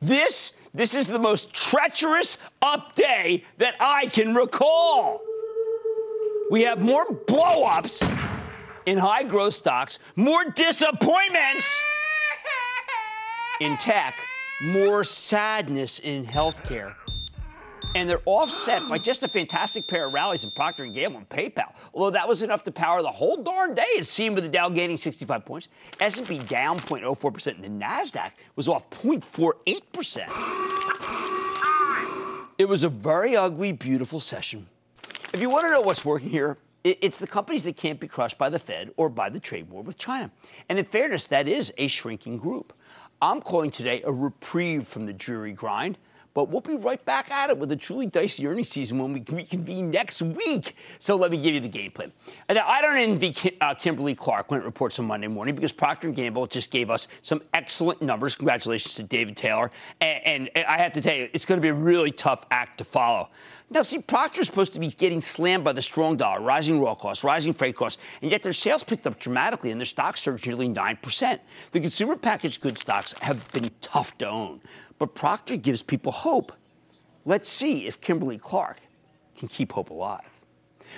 This, this is the most treacherous up day that I can recall. We have more blowups in high growth stocks, more disappointments in tech, more sadness in healthcare. And they're offset by just a fantastic pair of rallies in Procter & Gamble and PayPal. Although that was enough to power the whole darn day, it seemed with the Dow gaining 65 points, S&P down 0.04%, and the Nasdaq was off 0.48%. It was a very ugly, beautiful session. If you want to know what's working here, it's the companies that can't be crushed by the Fed or by the trade war with China. And in fairness, that is a shrinking group. I'm calling today a reprieve from the dreary grind. But we'll be right back at it with a truly dicey earnings season when we reconvene next week. So let me give you the game plan. And I don't envy Kim, uh, Kimberly Clark when it reports on Monday morning because Procter & Gamble just gave us some excellent numbers. Congratulations to David Taylor. And, and I have to tell you, it's going to be a really tough act to follow. Now, see, Procter's supposed to be getting slammed by the strong dollar, rising raw costs, rising freight costs, and yet their sales picked up dramatically and their stocks surged nearly 9%. The consumer packaged goods stocks have been tough to own. But Procter gives people hope. Let's see if Kimberly Clark can keep hope alive.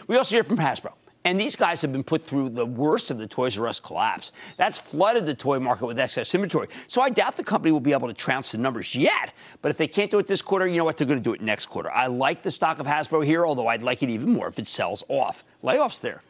We also hear from Hasbro. And these guys have been put through the worst of the Toys R Us collapse. That's flooded the toy market with excess inventory. So I doubt the company will be able to trounce the numbers yet. But if they can't do it this quarter, you know what? They're going to do it next quarter. I like the stock of Hasbro here, although I'd like it even more if it sells off. Layoffs there.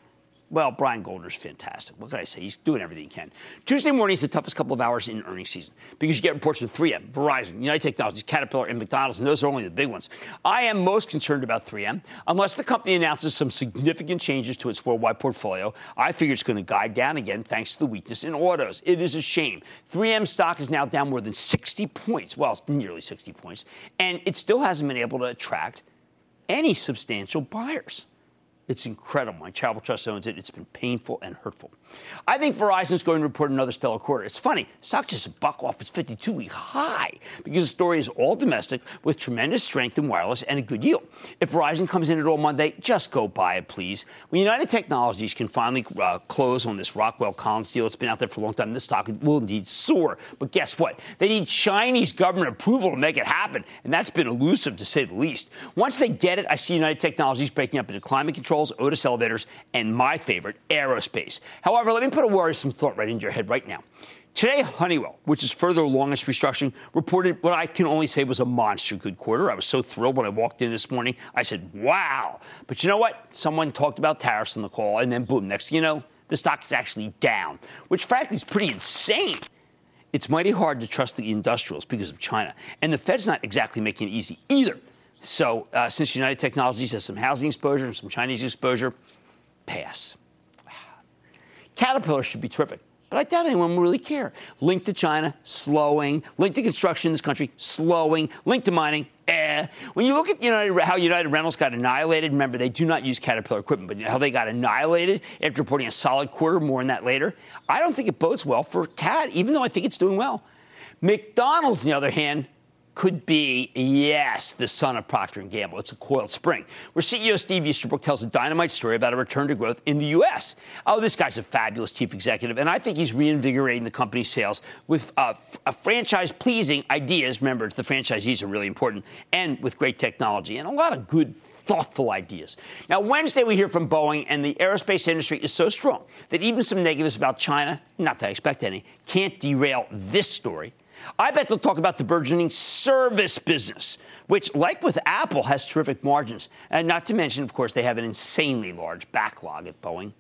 Well, Brian Goldner's fantastic. What can I say? He's doing everything he can. Tuesday morning is the toughest couple of hours in earnings season because you get reports from 3M, Verizon, United Technologies, Caterpillar, and McDonald's, and those are only the big ones. I am most concerned about 3M. Unless the company announces some significant changes to its worldwide portfolio, I figure it's going to guide down again thanks to the weakness in autos. It is a shame. 3M stock is now down more than 60 points. Well, it's nearly 60 points. And it still hasn't been able to attract any substantial buyers. It's incredible. My Charitable Trust owns it. It's been painful and hurtful. I think Verizon's going to report another stellar quarter. It's funny, stock just buck off its 52 week high because the story is all domestic with tremendous strength in wireless and a good yield. If Verizon comes in at all Monday, just go buy it, please. When United Technologies can finally uh, close on this Rockwell Collins deal, it's been out there for a long time, this stock will indeed soar. But guess what? They need Chinese government approval to make it happen, and that's been elusive to say the least. Once they get it, I see United Technologies breaking up into climate controls, Otis elevators, and my favorite, aerospace. However, let me put a worrisome thought right into your head right now. Today, Honeywell, which is further along its restructuring, reported what I can only say was a monster good quarter. I was so thrilled when I walked in this morning. I said, wow. But you know what? Someone talked about tariffs on the call, and then boom, next thing you know, the stock is actually down, which frankly is pretty insane. It's mighty hard to trust the industrials because of China. And the Fed's not exactly making it easy either. So, uh, since United Technologies has some housing exposure and some Chinese exposure, pass. Caterpillar should be terrific. But I doubt anyone will really care. Link to China, slowing. Link to construction in this country, slowing. Link to mining, eh. When you look at United, how United Rentals got annihilated, remember they do not use Caterpillar equipment, but how they got annihilated after reporting a solid quarter, more on that later. I don't think it bodes well for CAT, even though I think it's doing well. McDonald's, on the other hand, could be, yes, the son of Procter & Gamble. It's a coiled spring, where CEO Steve Easterbrook tells a dynamite story about a return to growth in the U.S. Oh, this guy's a fabulous chief executive, and I think he's reinvigorating the company's sales with uh, a franchise-pleasing ideas. Remember, the franchisees are really important, and with great technology and a lot of good thoughtful ideas. Now, Wednesday, we hear from Boeing, and the aerospace industry is so strong that even some negatives about China, not that I expect any, can't derail this story. I bet they'll talk about the burgeoning service business, which, like with Apple, has terrific margins. And not to mention, of course, they have an insanely large backlog at Boeing.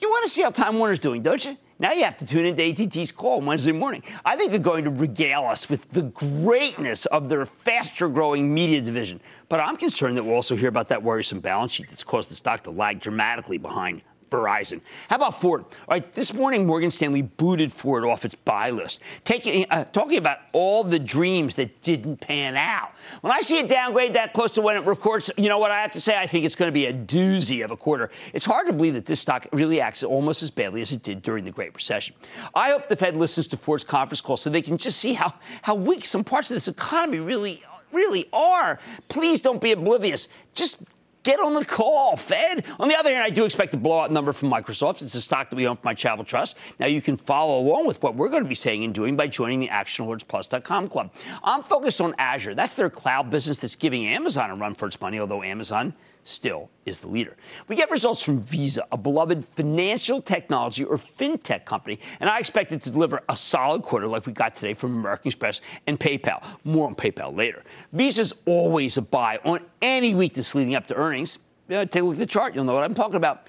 You want to see how Time Warner's doing, don't you? Now you have to tune into AT&T's call Wednesday morning. I think they're going to regale us with the greatness of their faster-growing media division. But I'm concerned that we'll also hear about that worrisome balance sheet that's caused the stock to lag dramatically behind Verizon. How about Ford? All right, this morning Morgan Stanley booted Ford off its buy list, taking uh, talking about all the dreams that didn't pan out. When I see a downgrade that close to when it records, you know what I have to say? I think it's going to be a doozy of a quarter. It's hard to believe that this stock really acts almost as badly as it did during the Great Recession. I hope the Fed listens to Ford's conference call so they can just see how how weak some parts of this economy really really are. Please don't be oblivious. Just Get on the call, Fed. On the other hand, I do expect a blowout number from Microsoft. It's a stock that we own from my Charitable Trust. Now you can follow along with what we're going to be saying and doing by joining the ActionAlertsPlus.com club. I'm focused on Azure. That's their cloud business that's giving Amazon a run for its money, although Amazon still is the leader. We get results from Visa, a beloved financial technology or fintech company, and I expect it to deliver a solid quarter like we got today from American Express and PayPal. More on PayPal later. Visa's always a buy on any weakness leading up to earnings. Yeah, take a look at the chart. You'll know what I'm talking about.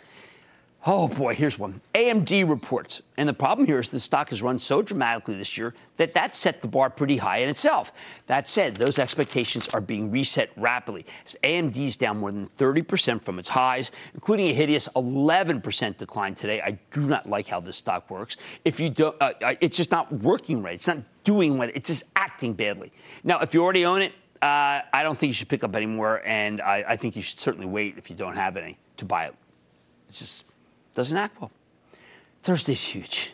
Oh boy, here's one. AMD reports, and the problem here is the stock has run so dramatically this year that that set the bar pretty high in itself. That said, those expectations are being reset rapidly as AMD's down more than 30% from its highs, including a hideous 11% decline today. I do not like how this stock works. If you don't, uh, uh, it's just not working right. It's not doing what it's just acting badly. Now, if you already own it, uh, I don't think you should pick up any more, and I, I think you should certainly wait if you don't have any to buy it. It's just doesn't act well. Thursday's huge.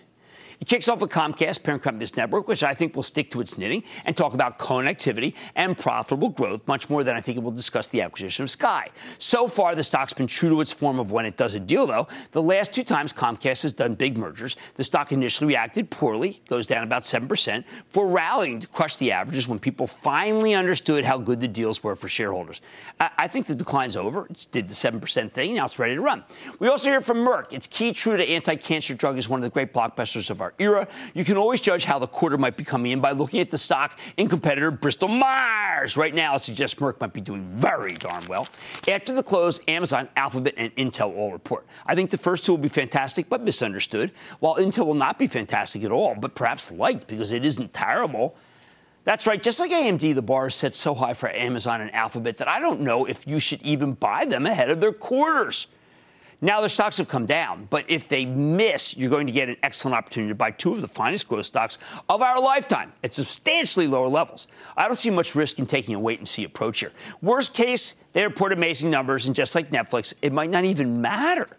It kicks off with Comcast, parent company's network, which I think will stick to its knitting and talk about connectivity and profitable growth, much more than I think it will discuss the acquisition of Sky. So far, the stock's been true to its form of when it does a deal, though. The last two times Comcast has done big mergers, the stock initially reacted poorly, goes down about 7%, for rallying to crush the averages when people finally understood how good the deals were for shareholders. I, I think the decline's over. It did the 7% thing, now it's ready to run. We also hear from Merck. It's KEYTRUDA anti-cancer drug is one of the great blockbusters of our our era. You can always judge how the quarter might be coming in by looking at the stock in competitor Bristol Myers. Right now, it suggests Merck might be doing very darn well. After the close, Amazon, Alphabet, and Intel all report. I think the first two will be fantastic, but misunderstood, while Intel will not be fantastic at all, but perhaps liked because it isn't terrible. That's right. Just like AMD, the bar is set so high for Amazon and Alphabet that I don't know if you should even buy them ahead of their quarters. Now their stocks have come down, but if they miss, you're going to get an excellent opportunity to buy two of the finest growth stocks of our lifetime at substantially lower levels. I don't see much risk in taking a wait and see approach here. Worst case, they report amazing numbers, and just like Netflix, it might not even matter.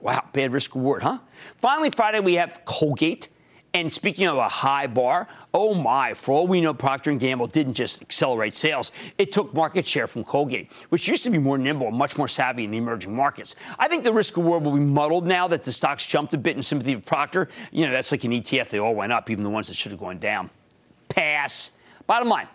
Wow, bad risk reward, huh? Finally, Friday we have Colgate. And speaking of a high bar, oh my, for all we know, Procter & Gamble didn't just accelerate sales. It took market share from Colgate, which used to be more nimble and much more savvy in the emerging markets. I think the risk reward will be muddled now that the stocks jumped a bit in sympathy with Procter. You know, that's like an ETF. They all went up, even the ones that should have gone down. Pass. Bottom line,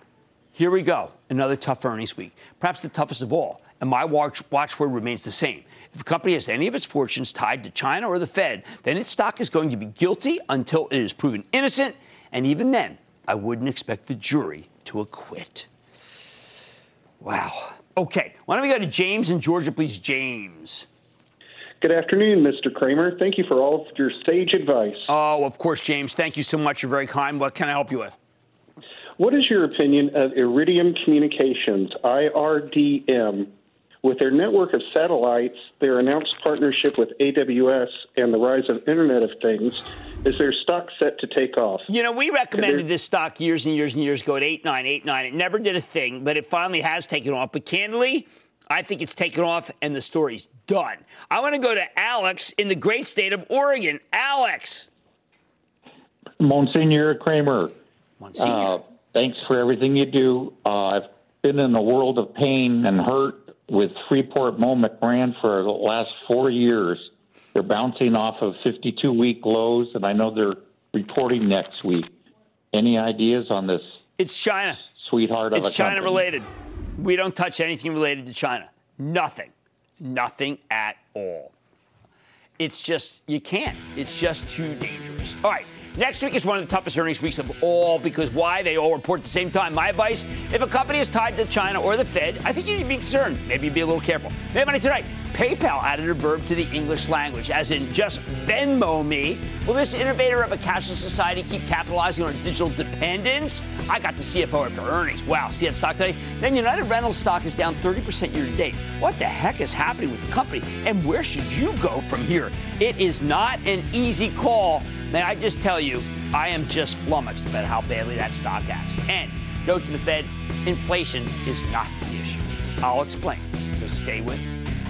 here we go. Another tough earnings week, perhaps the toughest of all. And my watch, watchword remains the same if a company has any of its fortunes tied to China or the Fed, then its stock is going to be guilty until it is proven innocent. And even then, I wouldn't expect the jury to acquit. Wow. Okay, why don't we go to James in Georgia, please? James. Good afternoon, Mr. Cramer. Thank you for all of your sage advice. Oh, of course, James. Thank you so much. You're very kind. What can I help you with? What is your opinion of Iridium Communications, IRDM, with their network of satellites, their announced partnership with AWS, and the rise of Internet of Things, is their stock set to take off? You know, we recommended this stock years and years and years ago at 8, 9, 8, 9. It never did a thing, but it finally has taken off. But candidly, I think it's taken off and the story's done. I want to go to Alex in the great state of Oregon. Alex. Monsignor Cramer. Monsignor. Uh, thanks for everything you do. Uh, I've been in a world of pain and hurt with Freeport Mo McMoRan for the last four years. They're bouncing off of 52 week lows, and I know they're reporting next week. Any ideas on this? It's China. Sweetheart of it's China company? related. We don't touch anything related to China. Nothing. Nothing at all. It's just, you can't. It's just too dangerous. All right. Next week is one of the toughest earnings weeks of all because why? They all report at the same time. My advice if a company is tied to China or the Fed, I think you need to be concerned. Maybe be a little careful. Mad Money tonight. PayPal added a verb to the English language, as in just Venmo me. Will this innovator of a cashless society keep capitalizing on digital dependence? I got the CFO after earnings. Wow, see that stock today? Then United Rentals stock is down 30% year to date. What the heck is happening with the company? And where should you go from here? It is not an easy call. May I just tell you, I am just flummoxed about how badly that stock acts. And note to the Fed, inflation is not the issue. I'll explain. So stay with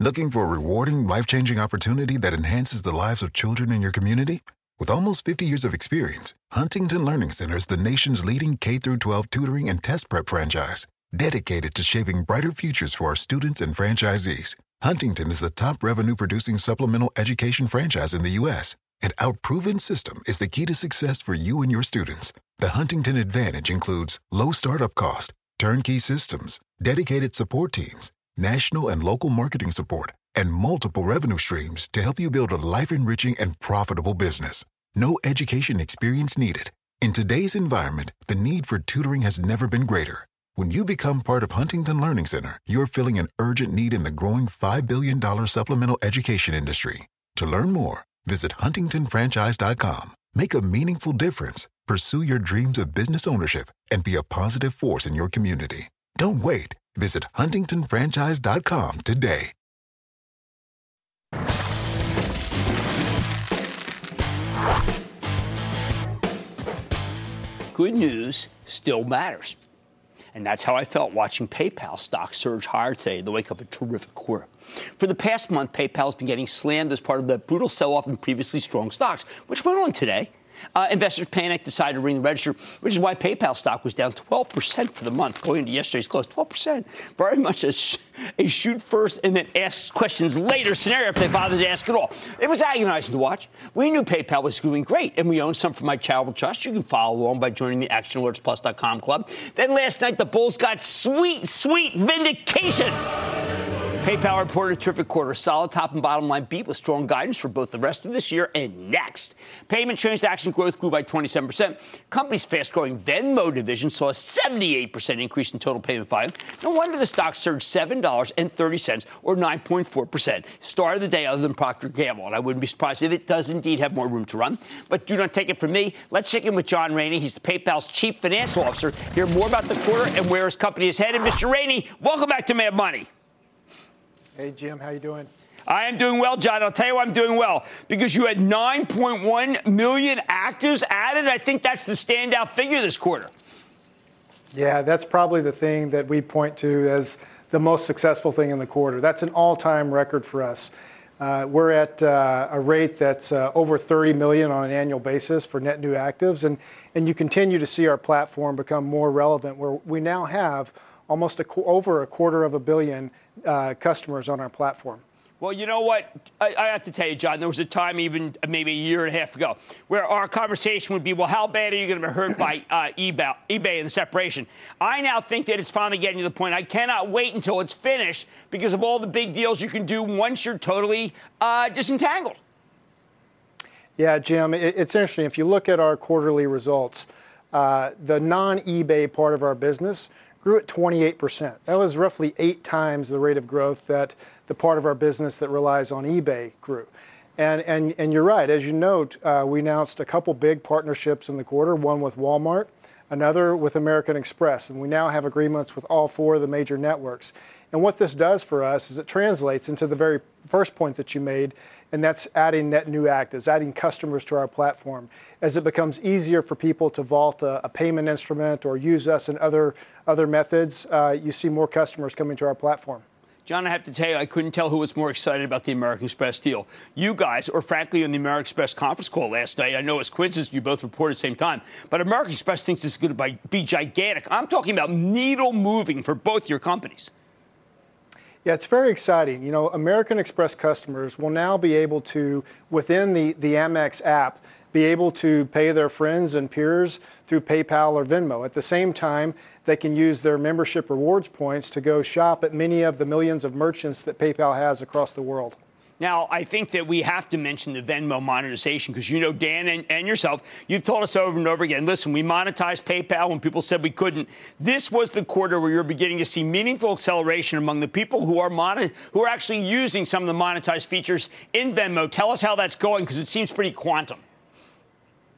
Looking for a rewarding, life changing opportunity that enhances the lives of children in your community? With almost 50 years of experience, Huntington Learning Center is the nation's leading K 12 tutoring and test prep franchise, dedicated to shaping brighter futures for our students and franchisees. Huntington is the top revenue producing supplemental education franchise in the U.S An our proven system is the key to success for you and your students. The Huntington Advantage includes low startup cost, turnkey systems, dedicated support teams, national and local marketing support, and multiple revenue streams to help you build a life enriching and profitable business. No education experience needed. In today's environment, the need for tutoring has never been greater. When you become part of Huntington Learning Center, you're filling an urgent need in the growing $5 billion supplemental education industry. To learn more, Visit huntingtonfranchise.com. Make a meaningful difference. Pursue your dreams of business ownership and be a positive force in your community. Don't wait. Visit huntingtonfranchise.com today. Good news still matters. And that's how I felt watching PayPal stock surge higher today in the wake of a terrific quarter. For the past month, PayPal has been getting slammed as part of the brutal sell off in previously strong stocks, which went on today. Uh, investors panicked, decided to ring the register, which is why PayPal stock was down 12% for the month, going into yesterday's close. 12%. Very much a, a shoot first and then ask questions later scenario if they bothered to ask at all. It was agonizing to watch. We knew PayPal was doing great, and we own some from my charitable trust. You can follow along by joining the ActionAlertsPlus.com club. Then last night, the Bulls got sweet, sweet vindication. PayPal reported a terrific quarter, solid top and bottom line beat with strong guidance for both the rest of this year and next. Payment transaction growth grew by 27%. Company's fast-growing Venmo division saw a 78% increase in total payment volume. No wonder the stock surged $7.30 or 9.4%. Star of the day other than Procter Gamble, and I wouldn't be surprised if it does indeed have more room to run. But do not take it from me. Let's check in with John Rainey. He's the PayPal's chief financial officer. Hear more about the quarter and where his company is headed. Mr. Rainey, welcome back to Mad Money. Hey, Jim, how you doing? I am doing well, John. I'll tell you why I'm doing well. Because you had 9.1 million actives added. I think that's the standout figure this quarter. Yeah, that's probably the thing that we point to as the most successful thing in the quarter. That's an all time record for us. Uh, we're at uh, a rate that's uh, over 30 million on an annual basis for net new actives, and, and you continue to see our platform become more relevant, where we now have almost a, over a quarter of a billion uh, customers on our platform. Well, you know what? I, I, have to tell you, John, there was a time, even maybe a year and a half ago, where our conversation would be, well, how bad are you going to be hurt by uh, eBay, eBay and the separation? I now think that it's finally getting to the point I cannot wait until it's finished because of all the big deals you can do once you're totally uh, disentangled. Yeah, Jim, it, it's interesting. If you look at our quarterly results, uh, the non eBay part of our business grew at 28%. That was roughly eight times the rate of growth that the part of our business that relies on eBay grew. And, and, and you're right, as you note, uh, we announced a couple big partnerships in the quarter, one with Walmart, another with American Express, and we now have agreements with all four of the major networks. And what this does for us is it translates into the very first point that you made, and that's adding net new actives, adding customers to our platform. As it becomes easier for people to vault a, a payment instrument or use us in other other methods, uh, you see more customers coming to our platform. John, I have to tell you, I couldn't tell who was more excited about the American Express deal. You guys, or frankly, on the American Express conference call last night, I know it's coincidence you both reported at the same time, but American Express thinks it's going to be gigantic. I'm talking about needle moving for both your companies. Yeah, it's very exciting. You know, American Express customers will now be able to, within the, the Amex app, be able to pay their friends and peers through PayPal or Venmo. At the same time, they can use their membership rewards points to go shop at many of the millions of merchants that PayPal has across the world. Now, I think that we have to mention the Venmo monetization because you know, Dan and, and, yourself, you've told us over and over again listen, we monetized PayPal when people said we couldn't. This was the quarter where you're beginning to see meaningful acceleration among the people who are, mon- who are actually using some of the monetized features in Venmo. Tell us how that's going because it seems pretty quantum.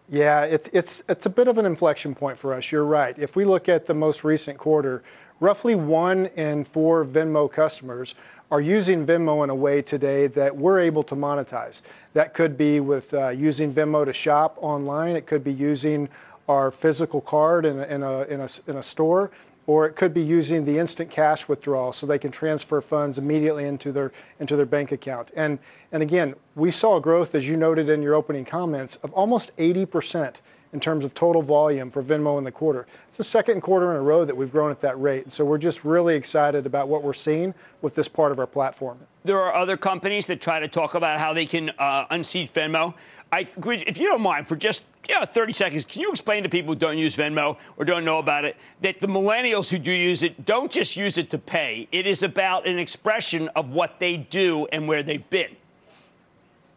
Yeah, it's, it's, it's a bit of an inflection point for us. You're right. If we look at the most recent quarter, roughly one in four Venmo customers are using Venmo in a way today that we're able to monetize. That could be with uh, using Venmo to shop online. It could be using our physical card in a, in a, in a, in a store or it could be using the instant cash withdrawal so they can transfer funds immediately into their into their bank account. And and again, we saw growth as you noted in your opening comments of almost 80% in terms of total volume for Venmo in the quarter. It's the second quarter in a row that we've grown at that rate. So we're just really excited about what we're seeing with this part of our platform. There are other companies that try to talk about how they can uh, unseat Venmo. I, if you don't mind, for just you know, 30 seconds, can you explain to people who don't use Venmo or don't know about it that the millennials who do use it don't just use it to pay? It is about an expression of what they do and where they've been.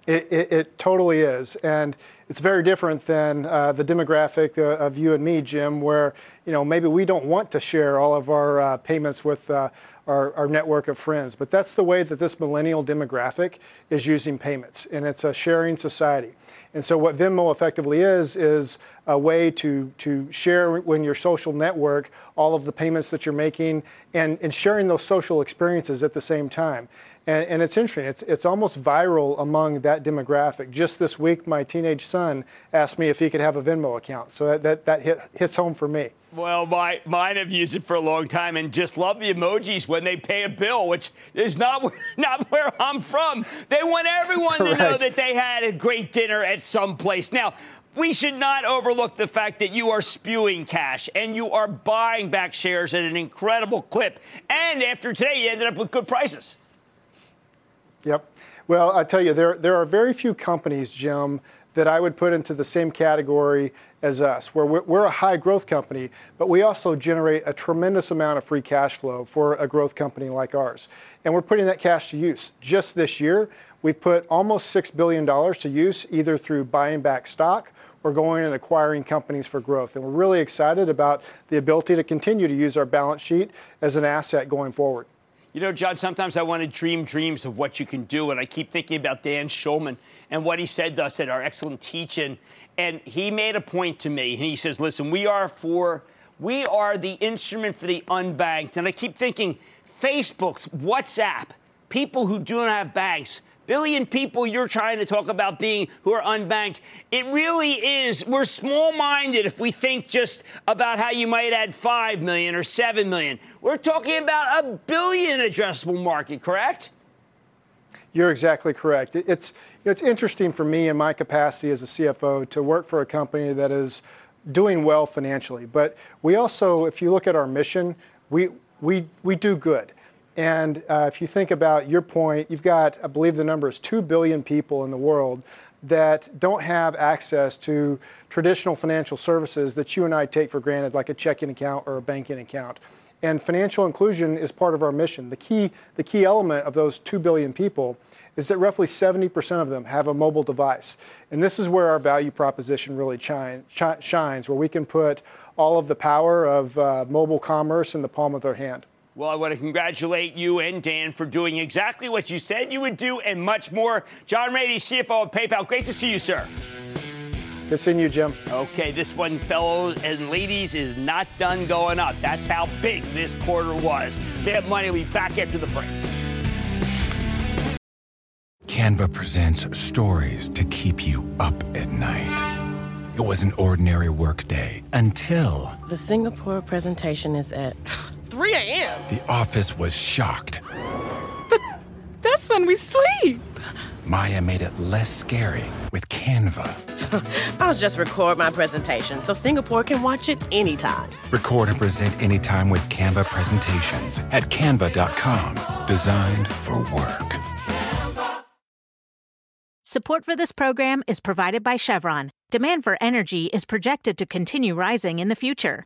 It, it, it totally is. And it's very different than uh, the demographic uh, of you and me, Jim, where you know maybe we don't want to share all of our uh, payments with uh, our, our, network of friends. But that's the way that this millennial demographic is using payments, and it's a sharing society. And so, what Venmo effectively is is a way to to share when your social network all of the payments that you're making, and, and sharing those social experiences at the same time. And, and it's interesting. It's it's almost viral among that demographic. Just this week, my teenage son asked me if he could have a Venmo account. So that that, that hit, hits home for me. Well, my, mine have used it for a long time and just love the emojis when they pay a bill, which is not, not where I'm from. They want everyone to right. know that they had a great dinner at some place. Now, we should not overlook the fact that you are spewing cash and you are buying back shares at an incredible clip. And after today, you ended up with good prices. Yep. Well, I tell you, there, there are very few companies, Jim, that I would put into the same category as us, where we're, we're, a high growth company, but we also generate a tremendous amount of free cash flow for a growth company like ours. And we're putting that cash to use. Just this year, we've put almost $6 billion to use, either through buying back stock or going and acquiring companies for growth. And we're really excited about the ability to continue to use our balance sheet as an asset going forward. You know, John, sometimes I want to dream dreams of what you can do. And I keep thinking about Dan Schulman and what he said to us at our excellent teaching. And he made a point to me. And he says, listen, we are for, we are the instrument for the unbanked. And I keep thinking, Facebook's, WhatsApp, people who do not have banks, billion people you're trying to talk about being who are unbanked. It really is. We're small minded if we think just about how you might add 5 million or 7 million. We're talking about a billion addressable market, correct? You're exactly correct. It's, it's interesting for me in my capacity as a CFO to work for a company that is doing well financially. But we also, if you look at our mission, we, we, we do good. And uh, if you think about your point, you've got, I believe the number is 2 billion people in the world that don't have access to traditional financial services that you and I take for granted, like a checking account or a banking account. And financial inclusion is part of our mission. The key, the key element of those 2 billion people is that roughly 70% of them have a mobile device. And this is where our value proposition really shine, shines, where we can put all of the power of uh, mobile commerce in the palm of their hand. Well, I want to congratulate you and Dan for doing exactly what you said you would do and much more. John Rainey, CFO of PayPal, great to see you, sir. Good seeing you, Jim. Okay, this one, fellows and ladies, is not done going up. That's how big this quarter was. Mad Money will be back after the break. Canva presents stories to keep you up at night. It was an ordinary workday until The Singapore presentation is at 3 a.m. the office was shocked. That's when we sleep. Maya made it less scary with Canva. I'll just record my presentation so Singapore can watch it anytime. Record and present anytime with Canva presentations at canva.com. Designed for work. Support for this program is provided by Chevron. Demand for energy is projected to continue rising in the future.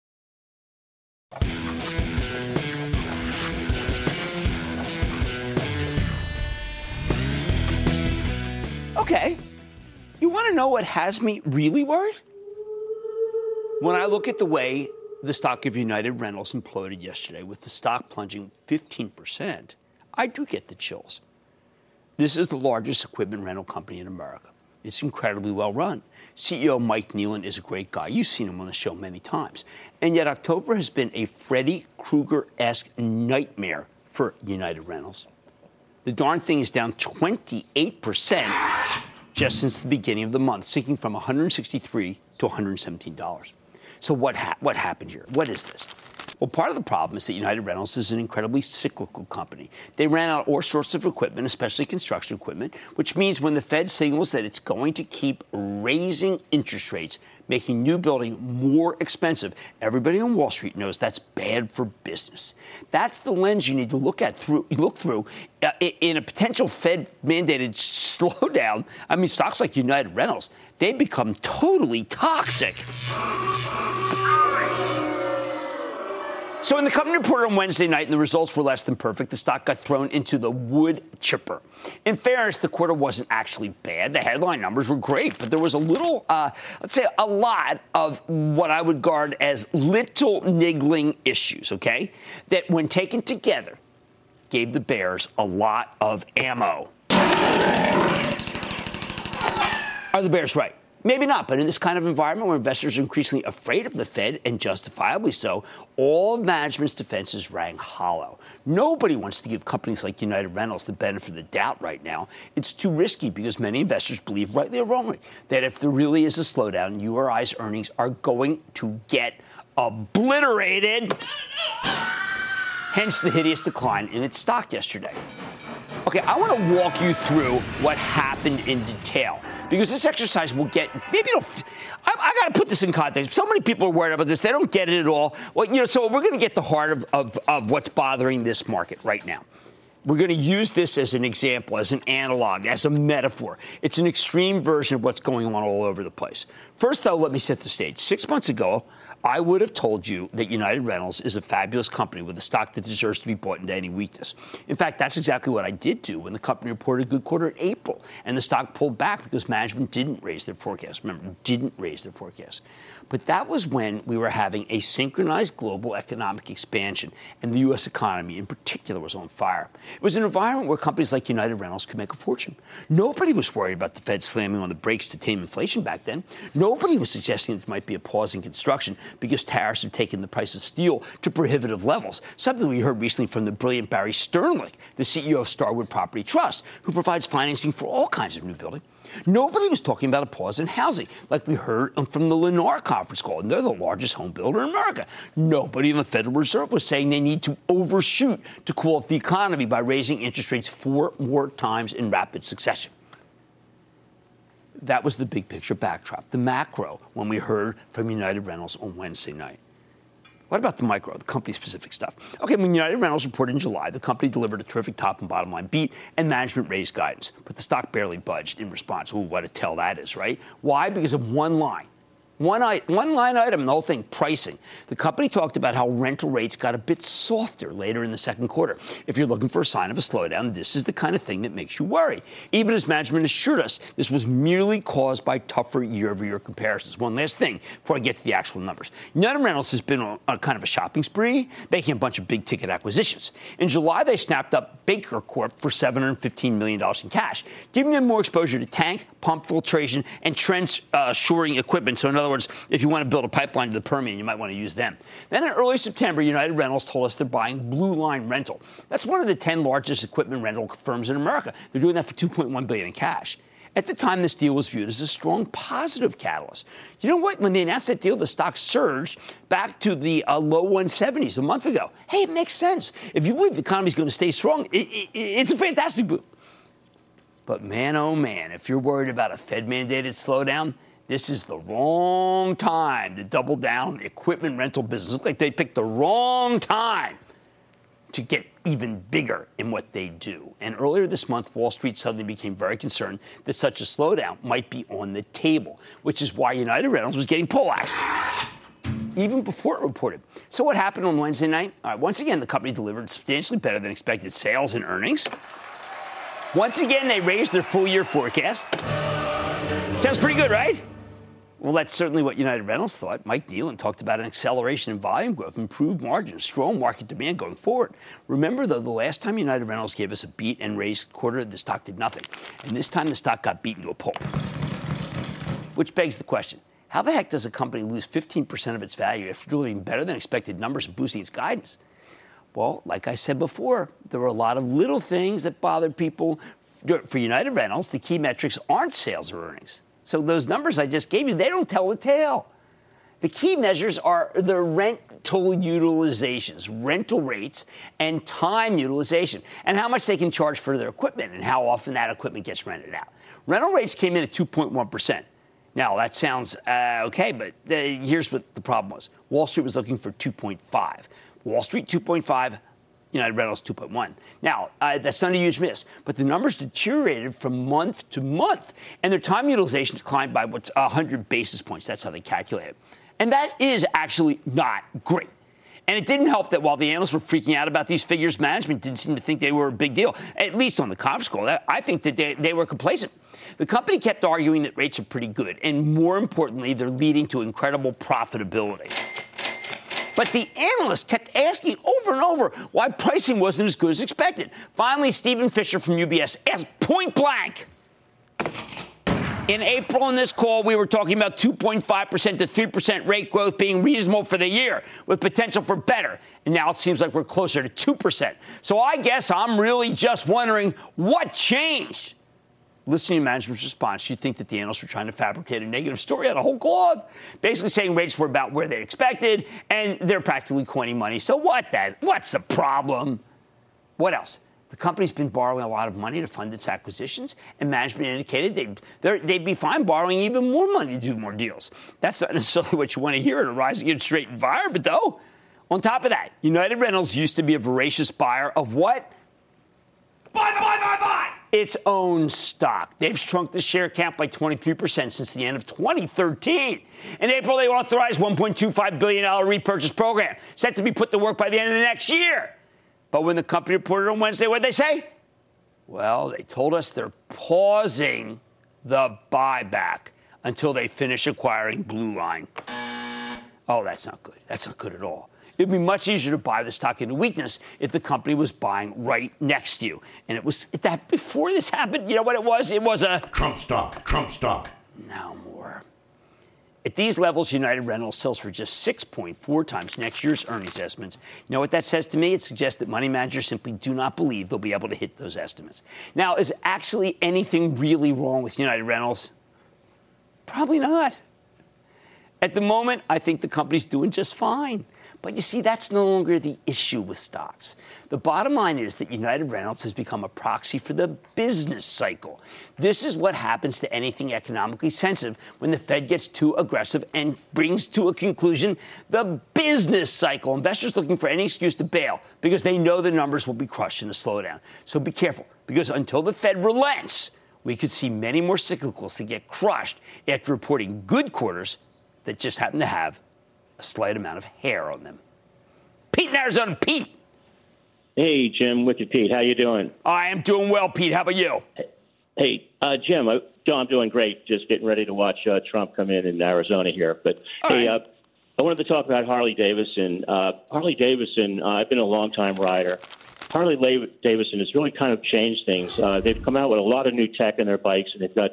Know what has me really worried? When I look at the way the stock of United Rentals imploded yesterday, with the stock plunging 15%, I do get the chills. This is the largest equipment rental company in America. It's incredibly well run. CEO Mike Kneeland is a great guy. You've seen him on the show many times. And yet, October has been a Freddy Krueger esque nightmare for United Rentals. The darn thing is down 28% just since the beginning of the month, sinking from 163 to 117 dollars. So what ha- what happened here? What is this? Well, part of the problem is that United Rentals is an incredibly cyclical company. They ran out all sorts of equipment, especially construction equipment, which means when the Fed signals that it's going to keep raising interest rates, making new building more expensive, everybody on Wall Street knows that's bad for business. That's the lens you need to look at through look through uh, in a potential Fed mandated slowdown. I mean, stocks like United Rentals, they become totally toxic. So, in the company reported on Wednesday night and the results were less than perfect, the stock got thrown into the wood chipper. In fairness, the quarter wasn't actually bad. The headline numbers were great, but there was a little, uh, let's say, a lot of what I would guard as little niggling issues, okay? That when taken together, gave the Bears a lot of ammo. Are the Bears right? Maybe not, but in this kind of environment where investors are increasingly afraid of the Fed, and justifiably so, all management's defenses rang hollow. Nobody wants to give companies like United Rentals the benefit of the doubt right now. It's too risky because many investors believe, rightly or wrongly, that if there really is a slowdown, URI's earnings are going to get obliterated. Hence the hideous decline in its stock yesterday. Okay, I want to walk you through what happened in detail because this exercise will get maybe it'll. I, I got to put this in context. So many people are worried about this; they don't get it at all. Well, you know, so we're going to get the heart of, of, of what's bothering this market right now. We're going to use this as an example, as an analog, as a metaphor. It's an extreme version of what's going on all over the place. First, though, let me set the stage. Six months ago, I would have told you that United Rentals is a fabulous company with a stock that deserves to be bought into any weakness. In fact, that's exactly what I did do when the company reported a good quarter in April, and the stock pulled back because management didn't raise their forecast. Remember, didn't raise their forecast. But that was when we were having a synchronized global economic expansion, and the U.S. economy in particular was on fire. It was an environment where companies like United Rentals could make a fortune. Nobody was worried about the Fed slamming on the brakes to tame inflation back then. Nobody was suggesting there might be a pause in construction because tariffs have taken the price of steel to prohibitive levels, something we heard recently from the brilliant Barry Sternlicht, the CEO of Starwood Property Trust, who provides financing for all kinds of new building. Nobody was talking about a pause in housing, like we heard from the Lennar conference call, and they're the largest home builder in America. Nobody in the Federal Reserve was saying they need to overshoot to cool off the economy by raising interest rates four more times in rapid succession. That was the big picture backdrop, the macro, when we heard from United Rentals on Wednesday night. What about the micro, the company specific stuff? Okay, when United Rentals reported in July, the company delivered a terrific top and bottom line beat, and management raised guidance, but the stock barely budged in response. Ooh, what a tell that is, right? Why? Because of one line. One, one line item the whole thing pricing. The company talked about how rental rates got a bit softer later in the second quarter. If you're looking for a sign of a slowdown, this is the kind of thing that makes you worry. Even as management assured us this was merely caused by tougher year over year comparisons. One last thing before I get to the actual numbers United Rentals has been on a kind of a shopping spree, making a bunch of big ticket acquisitions. In July, they snapped up Baker Corp for $715 million in cash, giving them more exposure to tank, pump filtration, and trench uh, shoring equipment. So, in other words, if you want to build a pipeline to the Permian, you might want to use them. Then in early September, United Rentals told us they're buying Blue Line Rental. That's one of the 10 largest equipment rental firms in America. They're doing that for 2.1 billion in cash. At the time, this deal was viewed as a strong positive catalyst. You know what? When they announced that deal, the stock surged back to the uh, low 170s a month ago. Hey, it makes sense. If you believe the economy is going to stay strong, it, it, it's a fantastic move. But man, oh man, if you're worried about a Fed mandated slowdown, this is the wrong time to double down the equipment rental business. Looks like they picked the wrong time to get even bigger in what they do. And earlier this month, Wall Street suddenly became very concerned that such a slowdown might be on the table, which is why United Rentals was getting poleaxed even before it reported. So, what happened on Wednesday night? once again, the company delivered substantially better than expected sales and earnings. Once again, they raised their full year forecast. Sounds pretty good, right? Well, that's certainly what United Rentals thought. Mike Kneeland talked about an acceleration in volume growth, improved margins, strong market demand going forward. Remember, though, the last time United Rentals gave us a beat and raised quarter, the stock did nothing. And this time the stock got beaten to a pulp. Which begs the question how the heck does a company lose 15% of its value after delivering better than expected numbers and boosting its guidance? Well, like I said before, there were a lot of little things that bothered people. For United Rentals, the key metrics aren't sales or earnings. So those numbers I just gave you, they don't tell the tale. The key measures are the rental utilizations, rental rates, and time utilization, and how much they can charge for their equipment and how often that equipment gets rented out. Rental rates came in at 2.1%. Now, that sounds uh, okay, but uh, here's what the problem was Wall Street was looking for 2.5. Wall Street 2.5, United Rentals 2.1. Now, uh, that's not a huge miss, but the numbers deteriorated from month to month, and their time utilization declined by what's 100 basis points. That's how they calculate it. And that is actually not great. And it didn't help that while the analysts were freaking out about these figures, management didn't seem to think they were a big deal, at least on the conference call. I think that they, they were complacent. The company kept arguing that rates are pretty good, and more importantly, they're leading to incredible profitability. But the analysts kept asking over and over why pricing wasn't as good as expected. Finally, Stephen Fisher from UBS asked point blank. In April, in this call, we were talking about 2.5% to 3% rate growth being reasonable for the year with potential for better. And now it seems like we're closer to 2%. So I guess I'm really just wondering what changed? Listening to management's response, you think that the analysts were trying to fabricate a negative story out of whole cloth, basically saying rates were about where they expected, and they're practically coining money. So what? That what's the problem? What else? The company's been borrowing a lot of money to fund its acquisitions, and management indicated they'd, they'd be fine borrowing even more money to do more deals. That's not necessarily what you want to hear in a rising interest rate environment, but though. On top of that, United Rentals used to be a voracious buyer of what? Buy, buy, buy, buy! Its own stock. They've shrunk the share count by 23% since the end of 2013. In April, they authorized $1.25 billion repurchase program, set to be put to work by the end of the next year. But when the company reported on Wednesday, what did they say? Well, they told us they're pausing the buyback until they finish acquiring Blue Line. Oh, that's not good. That's not good at all. It'd be much easier to buy the stock into weakness if the company was buying right next to you. And it was that before this happened, you know what it was? It was a Trump stock, Trump stock. Now more. At these levels, United Rentals sells for just 6.4 times next year's earnings estimates. You know what that says to me? It suggests that money managers simply do not believe they'll be able to hit those estimates. Now, is actually anything really wrong with United Rentals? Probably not. At the moment, I think the company's doing just fine. But you see, that's no longer the issue with stocks. The bottom line is that United Rentals has become a proxy for the business cycle. This is what happens to anything economically sensitive when the Fed gets too aggressive and brings to a conclusion the business cycle. Investors looking for any excuse to bail because they know the numbers will be crushed in a slowdown. So be careful because until the Fed relents, we could see many more cyclicals that get crushed after reporting good quarters that just happen to have a slight amount of hair on them. Pete in Arizona, Pete. Hey, Jim, Wicked Pete, how you doing? I am doing well, Pete. How about you? Hey, uh, Jim, I, I'm doing great. Just getting ready to watch uh, Trump come in in Arizona here. But All hey, right. uh, I wanted to talk about Harley Davidson. Uh, Harley Davidson, uh, I've been a long time rider. Harley Davidson has really kind of changed things. Uh, they've come out with a lot of new tech in their bikes, and they've got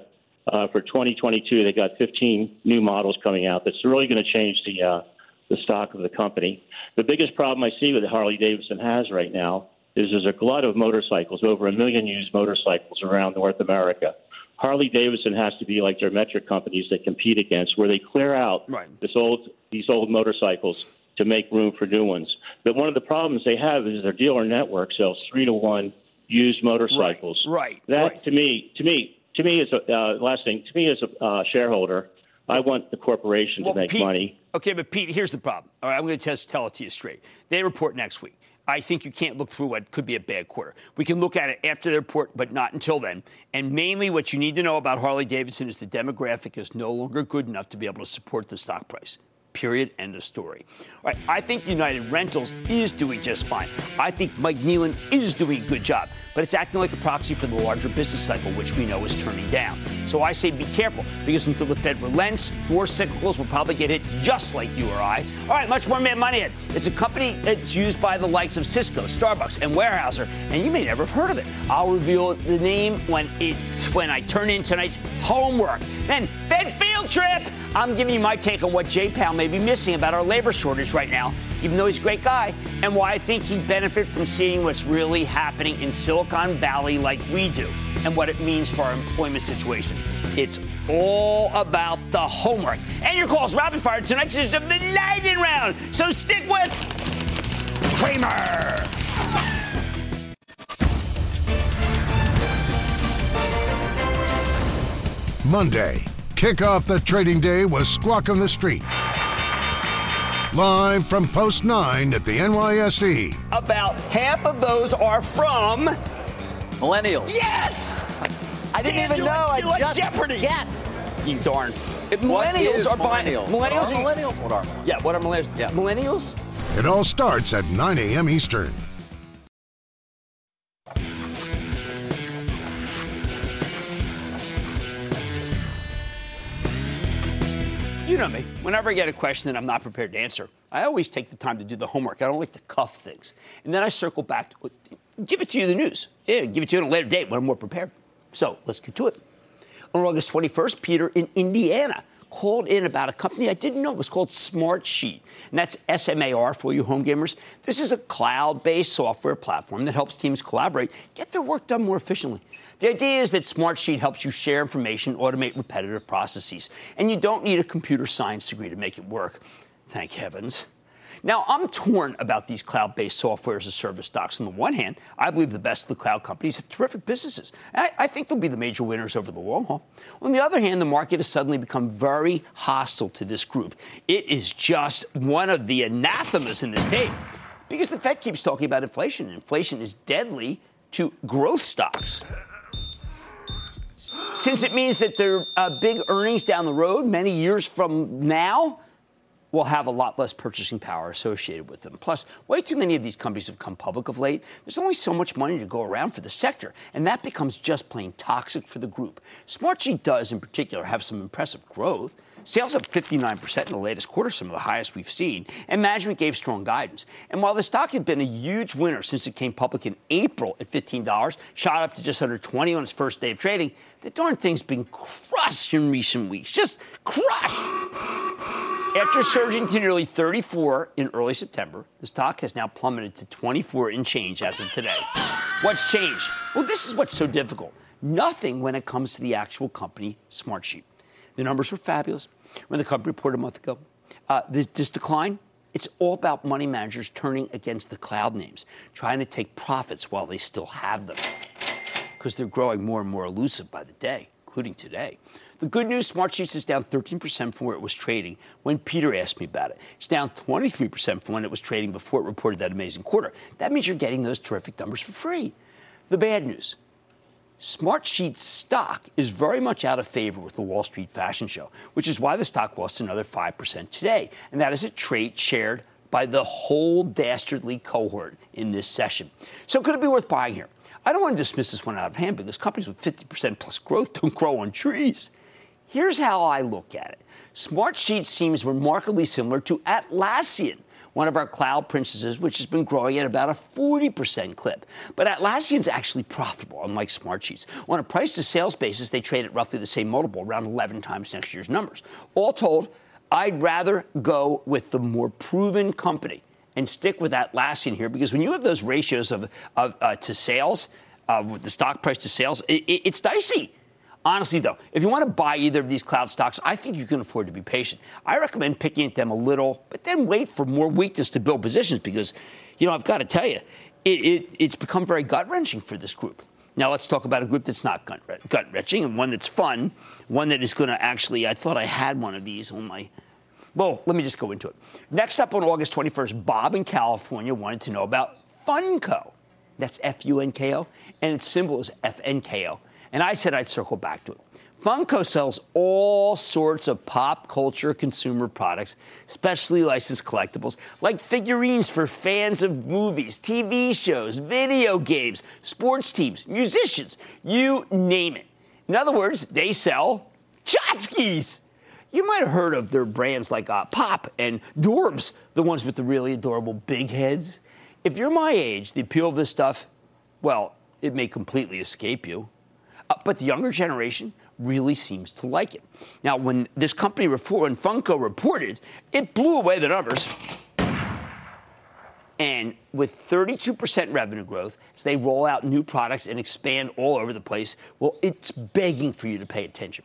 uh, for 2022 They've got 15 new models coming out. That's really going to change the uh, the stock of the company. The biggest problem I see with Harley Davidson has right now is there's a glut of motorcycles, over a million used motorcycles around North America. Harley Davidson has to be like their metric companies they compete against, where they clear out Right. this old these old motorcycles to make room for new ones. But one of the problems they have is their dealer network sells three to one used motorcycles. Right. That right. to me, to me, to me is a uh, last thing. To me as a uh, shareholder, I want the corporation Well, to make Pete- money. Okay, but Pete, here's the problem. All right, I'm going to just tell it to you straight. They report next week. I think you can't look through what could be a bad quarter. We can look at it after the report, but not until then. And mainly, what you need to know about Harley Davidson is the demographic is no longer good enough to be able to support the stock price. Period. End of story. All right, I think United Rentals is doing just fine. I think Mike Kneeland is doing a good job, but it's acting like a proxy for the larger business cycle, which we know is turning down. So I say be careful, because until the Fed relents, more cyclicals will probably get hit just like you or I. All right, much more Mad Money. Ed. It's a company that's used by the likes of Cisco, Starbucks, and Weyerhaeuser, and you may never have heard of it. I'll reveal the name when it when I turn in tonight's homework. Then Fed field trip. Um, I'm giving you my take on what Jay Powell may be missing about our labor shortage right now, even though he's a great guy, and why I think he'd benefit from seeing what's really happening in Silicon Valley like we do, and what it means for our employment situation. It's all about the homework. And your calls rapid fire tonight's of the lightning round. So stick with Cramer. Monday, kick off the trading day was Squawk on the Street. Live from Post 9 at the NYSE. About half of those are from Millennials. Yes! I didn't Damn, even know. I you're like just Jeopardy. guessed. You darn. If What millennials is are buying millennials? millennials. What are millennials? What are millennials? Yeah, what are millennials? Yeah. Millennials? It all starts at 9 a.m. Eastern. You know me. Whenever I get a question that I'm not prepared to answer, I always take the time to do the homework. I don't like to cuff things. And then I circle back to give it to you the news. Yeah, give it to you on a later date when I'm more prepared. So let's get to it. On August 21st, Peter in Indiana called in about a company I didn't know It was called Smartsheet. And that's S M A R for you home gamers. This is a cloud based software platform that helps teams collaborate, get their work done more efficiently. The idea is that Smartsheet helps you share information, automate repetitive processes, and you don't need a computer science degree to make it work. Thank heavens. Now, I'm torn about these cloud based software as a service stocks. On the one hand, I believe the best of the cloud companies have terrific businesses. I, I think they'll be the major winners over the long haul. On the other hand, the market has suddenly become very hostile to this group. It is just one of the anathemas in this tape because the Fed keeps talking about inflation. Inflation is deadly to growth stocks. Since it means that their uh, big earnings down the road, many years from now, will have a lot less purchasing power associated with them. Plus, way too many of these companies have come public of late. There's only so much money to go around for the sector, and that becomes just plain toxic for the group. Smartsheet does, in particular, have some impressive growth. Sales up 59% in the latest quarter, some of the highest we've seen, and management gave strong guidance. And while the stock had been a huge winner since it came public in April at $15, shot up to just under 20 on its first day of trading, the darn thing's been crushed in recent weeks. Just crushed. After surging to nearly 34 in early September, the stock has now plummeted to 24 in change as of today. What's changed? Well, this is what's so difficult. Nothing when it comes to the actual company Smartsheet. The numbers were fabulous when the company reported a month ago. Uh, this, this decline, it's all about money managers turning against the cloud names, trying to take profits while they still have them because they're growing more and more elusive by the day, including today. The good news, Smartsheets is down 13% from where it was trading when Peter asked me about it. It's down 23% from when it was trading before it reported that amazing quarter. That means you're getting those terrific numbers for free. The bad news, Smartsheet stock is very much out of favor with the Wall Street fashion show, which is why the stock lost another 5% today. And that is a trait shared by the whole dastardly cohort in this session. So could it be worth buying here? I don't want to dismiss this one out of hand because companies with 50% plus growth don't grow on trees. Here's how I look at it. Smartsheet seems remarkably similar to Atlassian, one of our cloud princesses, which has been growing at about a 40% clip. But Atlassian's actually profitable, unlike Smartsheets. On a price to sales basis, they trade at roughly the same multiple, around 11 times next year's numbers. All told, I'd rather go with the more proven company and stick with Atlassian here because when you have those ratios of, of uh, to sales, uh, with the stock price to sales, it, it, it's dicey. Honestly, though, if you want to buy either of these cloud stocks, I think you can afford to be patient. I recommend picking at them a little, but then wait for more weakness to build positions because, you know, I've got to tell you, it, it, it's become very gut wrenching for this group. Now let's talk about a group that's not gut wrenching and one that's fun, one that is going to actually. I thought I had one of these on my. Well, let me just go into it. Next up on August 21st, Bob in California wanted to know about Funko. That's F U N K O, and its symbol is F N K O. And I said I'd circle back to it. Funko sells all sorts of pop culture consumer products, specially licensed collectibles, like figurines for fans of movies, TV shows, video games, sports teams, musicians, you name it. In other words, they sell tchotchkes. You might have heard of their brands like uh, Pop and Dorbz, the ones with the really adorable big heads. If you're my age, the appeal of this stuff, well, it may completely escape you. Uh, but the younger generation really seems to like it. Now, when this company, when Funko reported, it blew away the numbers. And with 32% revenue growth, as they roll out new products and expand all over the place, well, it's begging for you to pay attention.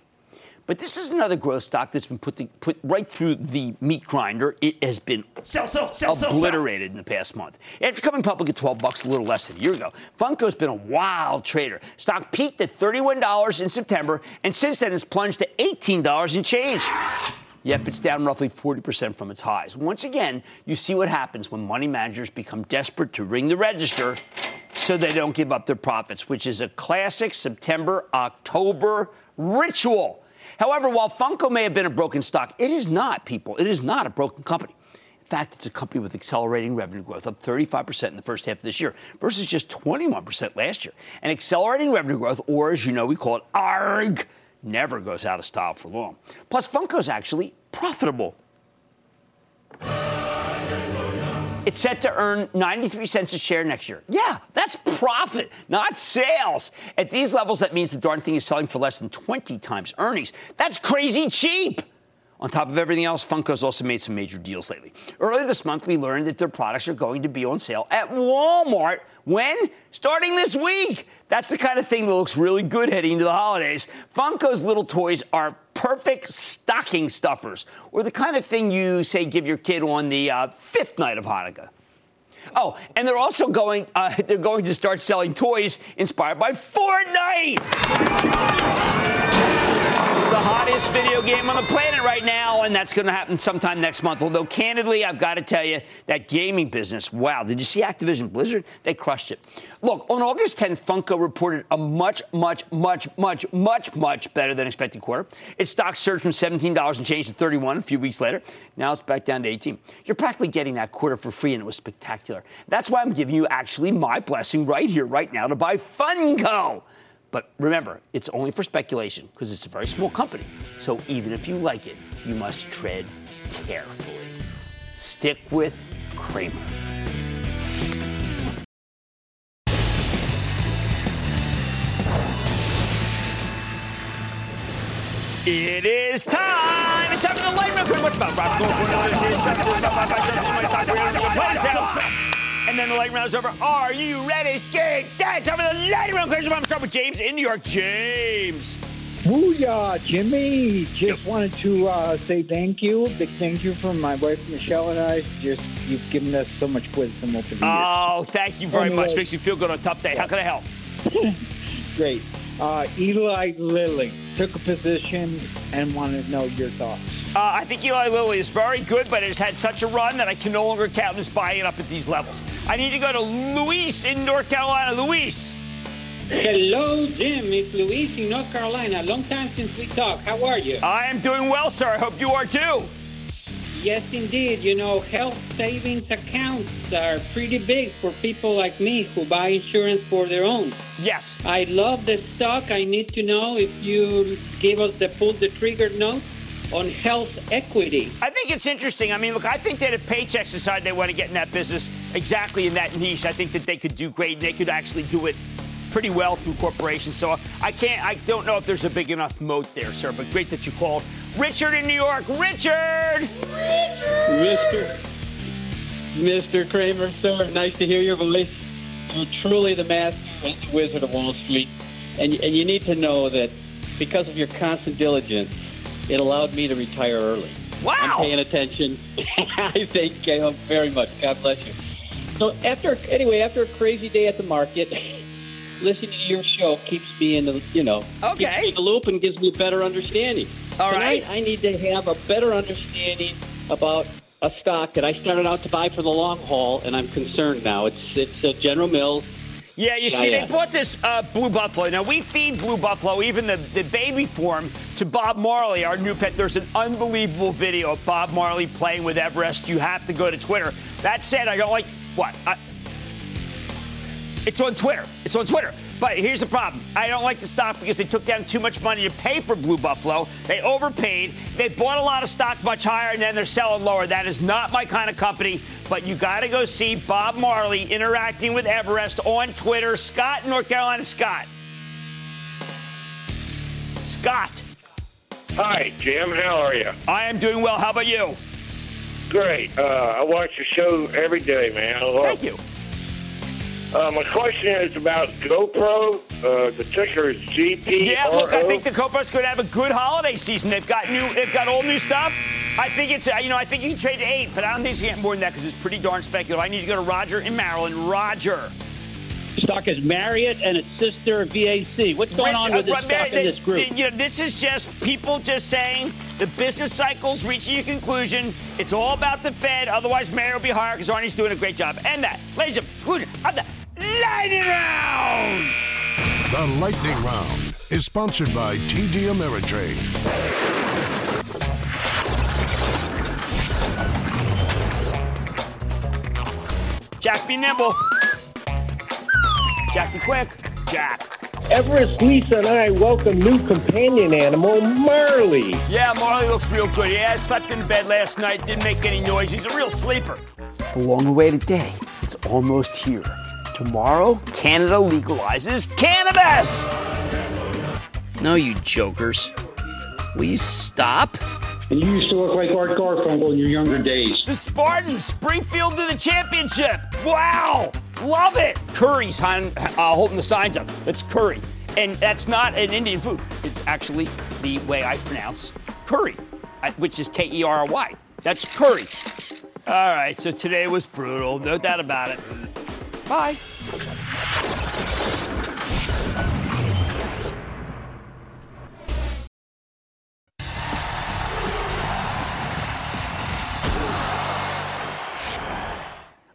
But this is another growth stock that's been put, the, put right through the meat grinder. It has been sell, sell, sell, obliterated in the past month. After coming public at 12 bucks a little less than a year ago, Funko's been a wild trader. Stock peaked at $31 in September, and since then it's plunged to $18 in change. Yep, it's down roughly 40% from its highs. Once again, you see what happens when money managers become desperate to ring the register so they don't give up their profits, which is a classic September October ritual. However, while Funko may have been a broken stock, it is not, people. It is not a broken company. In fact, it's a company with accelerating revenue growth, up 35% in the first half of this year versus just 21% last year. And accelerating revenue growth, or as you know, we call it ARG, never goes out of style for long. Plus, Funko's actually profitable. It's set to earn 93 cents a share next year. Yeah, that's profit, not sales. At these levels, that means the darn thing is selling for less than 20 times earnings. That's crazy cheap. On top of everything else, Funko's also made some major deals lately. Earlier this month, we learned that their products are going to be on sale at Walmart. When? Starting this week. That's the kind of thing that looks really good heading into the holidays. Funko's little toys are perfect stocking stuffers, or the kind of thing you say give your kid on the uh, fifth night of Hanukkah. Oh, and they're also going. Uh, they're going to start selling toys inspired by Fortnite the hottest video game on the planet right now, and that's going to happen sometime next month. Although, candidly, I've got to tell you, that gaming business, wow, did you see Activision Blizzard? They crushed it. Look, on August 10th, Funko reported a much, much, much, much, much, much better than expected quarter. Its stock surged from $17 and changed to 31 a few weeks later. Now it's back down to 18. You're practically getting that quarter for free, and it was spectacular. That's why I'm giving you actually my blessing right here, right now, to buy Funko. But remember, it's only for speculation because it's a very small company. So even if you like it, you must tread carefully. Stick with Cramer. It is time. It's time for the light round. What's about and then the lightning round is over. Are you ready, Skate? Dad, time for the lightning round question. I'm going to start with James in New York. James. Booyah, Jimmy. Just wanted to uh, say thank you. Big thank you from my wife Michelle and I. Just you've given us so much wisdom over the years. Oh, thank you very anyway. much. Makes you feel good on a tough day. How can I help? Great. Uh, Eli Lilly took a position and wanted to know your thoughts. Uh, I think Eli Lilly is very good, but has had such a run that I can no longer count as buying up at these levels. I need to go to Luis in North Carolina. Luis. Hello, Jim. It's Luis in North Carolina. Long time since we talked. How are you? I am doing well, sir. I hope you are too. Yes, indeed. You know, health savings accounts are pretty big for people like me who buy insurance for their own. Yes. I love the stock. I need to know if you give us the pull the trigger note on HealthEquity. I think it's interesting. I mean, look, I think that if Paychex decide they want to get in that business exactly in that niche, I think that they could do great and they could actually do it pretty well through corporations. So I can't, I don't know if there's a big enough moat there, sir, but great that you called. Richard in New York. Richard! Mr. Mr. Cramer, sir, nice to hear your voice. You're truly the master and the wizard of Wall Street. And, and you need to know that because of your constant diligence, it allowed me to retire early. Wow. I'm paying attention. I thank you very much. God bless you. So after anyway, after a crazy day at the market, listening to your show keeps me in the you know okay. keeps me in the loop and gives me a better understanding. All Tonight, right. I need to have a better understanding about a stock that I started out to buy for the long haul, and I'm concerned now. It's it's uh, General Mills. Yeah, you see, they bought this uh, Blue Buffalo. Now, we feed Blue Buffalo, even the, the baby form, to Bob Marley, our new pet. There's an unbelievable video of Bob Marley playing with Everest. You have to go to Twitter. That said, I don't like what? I, it's on Twitter. It's on Twitter. But here's the problem. I don't like the stock because they took down too much money to pay for Blue Buffalo. They overpaid. They bought a lot of stock much higher and then they're selling lower. That is not my kind of company. But you got to go see Bob Marley interacting with Everest on Twitter. Scott, North Carolina. Scott. Scott. Hi, Jim. How are you? I am doing well. How about you? Great. Uh, I watch your show every day, man. I love Thank you. Uh, my question is about GoPro. Uh, the ticker is GP. Yeah, look, I think the GoPro's going to have a good holiday season. They've got new, they've got all new stuff. I think it's, uh, you know, I think you can trade to eight, but I don't think you can to get more than that because it's pretty darn speculative. I need to go to Roger in Maryland. Roger. Stock is Marriott and its sister VAC. What's going Rich, on with uh, this Mary, stock in this group? they- You know, this is just people just saying the business cycle's reaching a conclusion. It's all about the Fed. Otherwise, Marriott will be higher because Arne's doing a great job. And that, ladies and gentlemen, of the lightning round. The Lightning Round is sponsored by TD Ameritrade. Jack be nimble. Jack be quick. Jack. Everest, Lisa, and I welcome new companion animal, Marley. Yeah, Marley looks real good. Yeah, slept in bed last night, didn't make any noise. He's a real sleeper. Along the long awaited day. It's almost here. Tomorrow, Canada legalizes cannabis. No, you jokers. Will you stop? And you used to look like Art Garfunkel in your younger days. The Spartans, Springfield to the championship. Wow, love it. Curry's on, uh, holding the signs up. That's curry. And that's not an Indian food. It's actually the way I pronounce curry, uh, which is K E R R Y. That's curry. All right, so today was brutal. No doubt about it. Bye.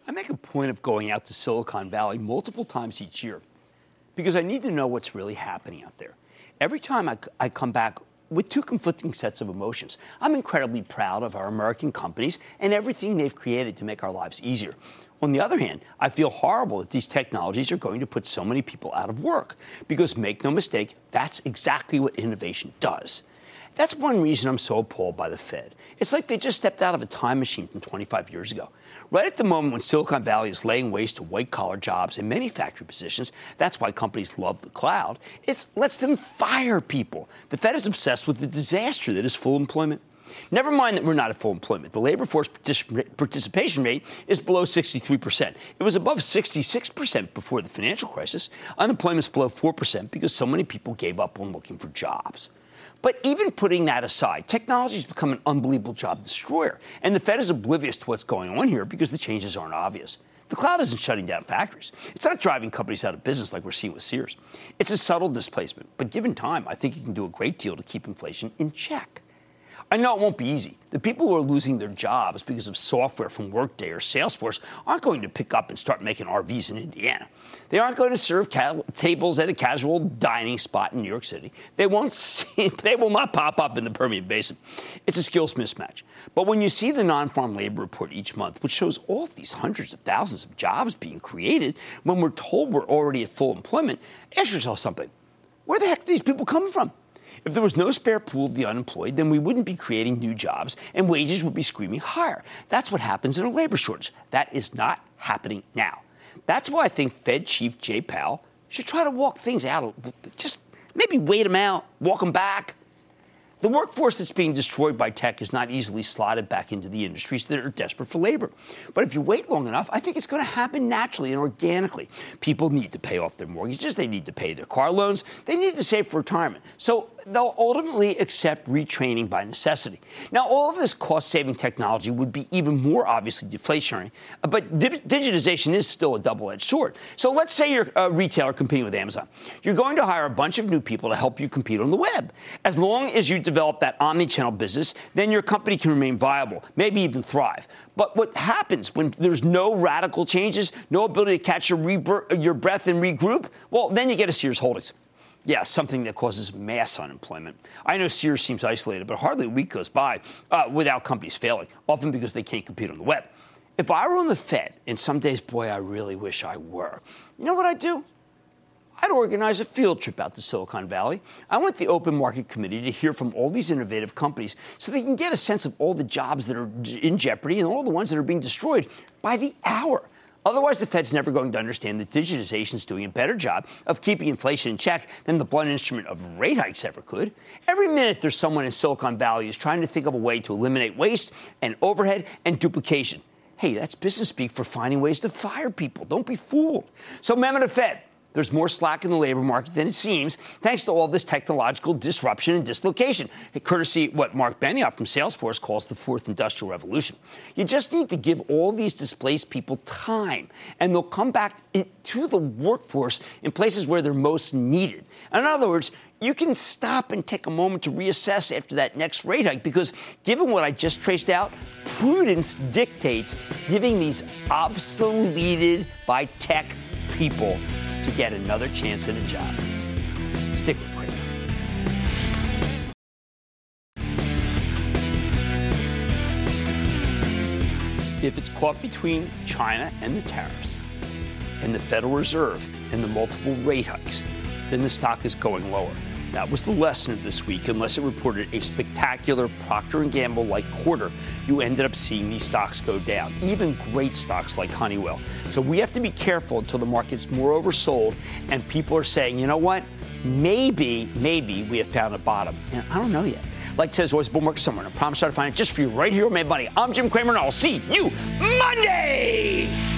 I make a point of going out to Silicon Valley multiple times each year because I need to know what's really happening out there. Every time I, I come back with two conflicting sets of emotions. I'm incredibly proud of our American companies and everything they've created to make our lives easier. On the other hand, I feel horrible that these technologies are going to put so many people out of work because make no mistake, that's exactly what innovation does. That's one reason I'm so appalled by the Fed. It's like they just stepped out of a time machine from 25 years ago. Right at the moment when Silicon Valley is laying waste to white collar jobs and many factory positions, that's why companies love the cloud. It lets them fire people. The Fed is obsessed with the disaster that is full employment. Never mind that we're not at full employment. The labor force particip- participation rate is below 63%. It was above 66% before the financial crisis. Unemployment's below 4% because so many people gave up on looking for jobs. But even putting that aside, technology has become an unbelievable job destroyer. And the Fed is oblivious to what's going on here because the changes aren't obvious. The cloud isn't shutting down factories. It's not driving companies out of business like we're seeing with Sears. It's a subtle displacement, but given time, I think it can do a great deal to keep inflation in check. I know it won't be easy. The people who are losing their jobs because of software from Workday or Salesforce aren't going to pick up and start making RVs in Indiana. They aren't going to serve ca- tables at a casual dining spot in New York City. They won't see, they will not pop up in the Permian Basin. It's a skills mismatch. But when you see the non-farm labor report each month, which shows all of these hundreds of thousands of jobs being created, when we're told we're already at full employment, ask yourself something. Where the heck do these people come from? If there was no spare pool of the unemployed, then we wouldn't be creating new jobs and wages would be screaming higher. That's what happens in a labor shortage. That is not happening now. That's why I think Fed Chief Jay Powell should try to walk things out. Just maybe wait them out, walk them back. The workforce that's being destroyed by tech is not easily slotted back into the industries that are desperate for labor. But if you wait long enough, I think it's going to happen naturally and organically. People need to pay off their mortgages, they need to pay their car loans, they need to save for retirement. So they'll ultimately accept retraining by necessity. Now, all of this cost saving technology would be even more obviously deflationary, but di- digitization is still a double edged sword. So let's say you're a retailer competing with Amazon. You're going to hire a bunch of new people to help you compete on the web. As long as you develop that omni-channel business, then your company can remain viable, maybe even thrive. But what happens when there's no radical changes, no ability to catch your, rebir- your breath and regroup? Well, then you get a Sears Holdings. Yeah, something that causes mass unemployment. I know Sears seems isolated, but hardly a week goes by uh, without companies failing, often because they can't compete on the web. If I were on the Fed, and some days, boy, I really wish I were, you know what I'd do? I'd organize a field trip out to Silicon Valley. I want the Open Market Committee to hear from all these innovative companies so they can get a sense of all the jobs that are in jeopardy and all the ones that are being destroyed by the hour. Otherwise, the Fed's never going to understand that digitization is doing a better job of keeping inflation in check than the blunt instrument of rate hikes ever could. Every minute there's someone in Silicon Valley who's trying to think of a way to eliminate waste and overhead and duplication. Hey, that's business speak for finding ways to fire people. Don't be fooled. So, the Fed. There's more slack in the labor market than it seems, thanks to all this technological disruption and dislocation, courtesy what Mark Benioff from Salesforce calls the fourth industrial revolution. You just need to give all these displaced people time, and they'll come back to the workforce in places where they're most needed. In other words, you can stop and take a moment to reassess after that next rate hike because, given what I just traced out, prudence dictates giving these obsoleted by tech people to get another chance at a job. Stick with Cramer. If it's caught between China and the tariffs, and the Federal Reserve and the multiple rate hikes, then the stock is going lower. That was the lesson of this week. Unless it reported a spectacular Procter & Gamble-like quarter, you ended up seeing these stocks go down, even great stocks like Honeywell. So we have to be careful until the market's more oversold and people are saying, you know what? Maybe, maybe we have found a bottom. And I don't know yet. Like says always, bull market somewhere. And I promise I'll find it just for you right here on Mad Money. I'm Jim Cramer, and I'll see you Monday.